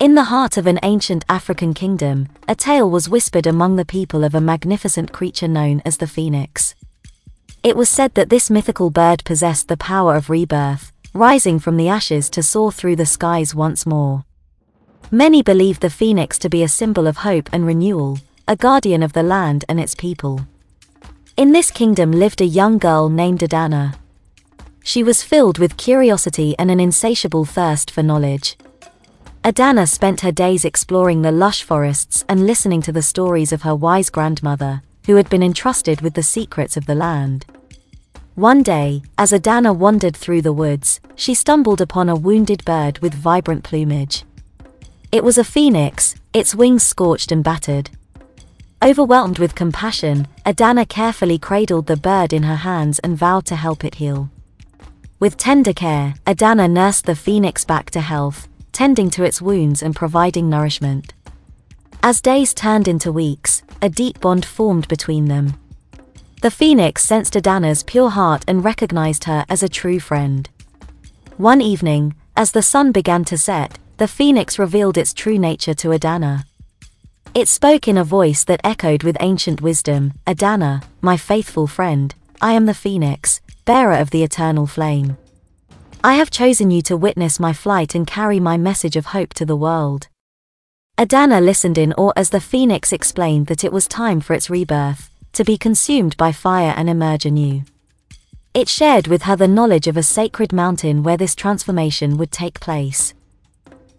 In the heart of an ancient African kingdom, a tale was whispered among the people of a magnificent creature known as the phoenix. It was said that this mythical bird possessed the power of rebirth, rising from the ashes to soar through the skies once more. Many believed the phoenix to be a symbol of hope and renewal, a guardian of the land and its people. In this kingdom lived a young girl named Adanna. She was filled with curiosity and an insatiable thirst for knowledge. Adanna spent her days exploring the lush forests and listening to the stories of her wise grandmother, who had been entrusted with the secrets of the land. One day, as Adanna wandered through the woods, she stumbled upon a wounded bird with vibrant plumage. It was a phoenix, its wings scorched and battered. Overwhelmed with compassion, Adanna carefully cradled the bird in her hands and vowed to help it heal. With tender care, Adanna nursed the phoenix back to health, tending to its wounds and providing nourishment. As days turned into weeks, a deep bond formed between them. The phoenix sensed Adanna's pure heart and recognized her as a true friend. One evening, as the sun began to set, the phoenix revealed its true nature to Adanna. It spoke in a voice that echoed with ancient wisdom Adanna, my faithful friend, I am the phoenix, bearer of the eternal flame. I have chosen you to witness my flight and carry my message of hope to the world. Adanna listened in awe as the phoenix explained that it was time for its rebirth, to be consumed by fire and emerge anew. It shared with her the knowledge of a sacred mountain where this transformation would take place.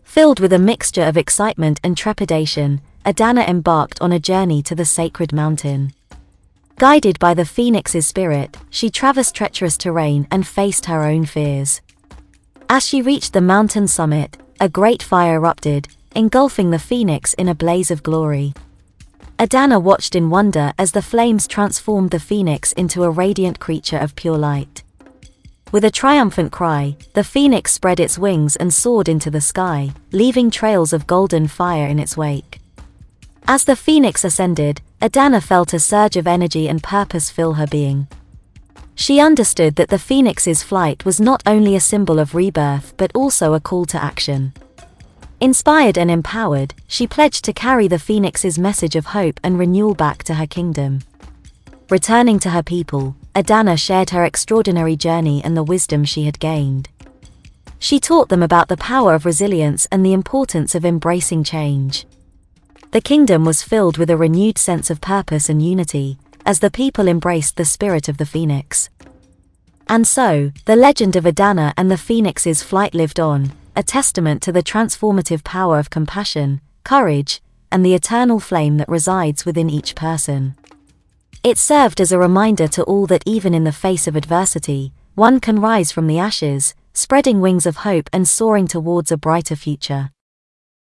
Filled with a mixture of excitement and trepidation, Adanna embarked on a journey to the sacred mountain. Guided by the phoenix's spirit, she traversed treacherous terrain and faced her own fears. As she reached the mountain summit, a great fire erupted, engulfing the phoenix in a blaze of glory. Adanna watched in wonder as the flames transformed the phoenix into a radiant creature of pure light. With a triumphant cry, the phoenix spread its wings and soared into the sky, leaving trails of golden fire in its wake. As the phoenix ascended, Adanna felt a surge of energy and purpose fill her being. She understood that the phoenix's flight was not only a symbol of rebirth but also a call to action. Inspired and empowered, she pledged to carry the phoenix's message of hope and renewal back to her kingdom. Returning to her people, Adanna shared her extraordinary journey and the wisdom she had gained. She taught them about the power of resilience and the importance of embracing change. The kingdom was filled with a renewed sense of purpose and unity, as the people embraced the spirit of the phoenix. And so, the legend of Adanna and the phoenix's flight lived on, a testament to the transformative power of compassion, courage, and the eternal flame that resides within each person. It served as a reminder to all that even in the face of adversity, one can rise from the ashes, spreading wings of hope and soaring towards a brighter future.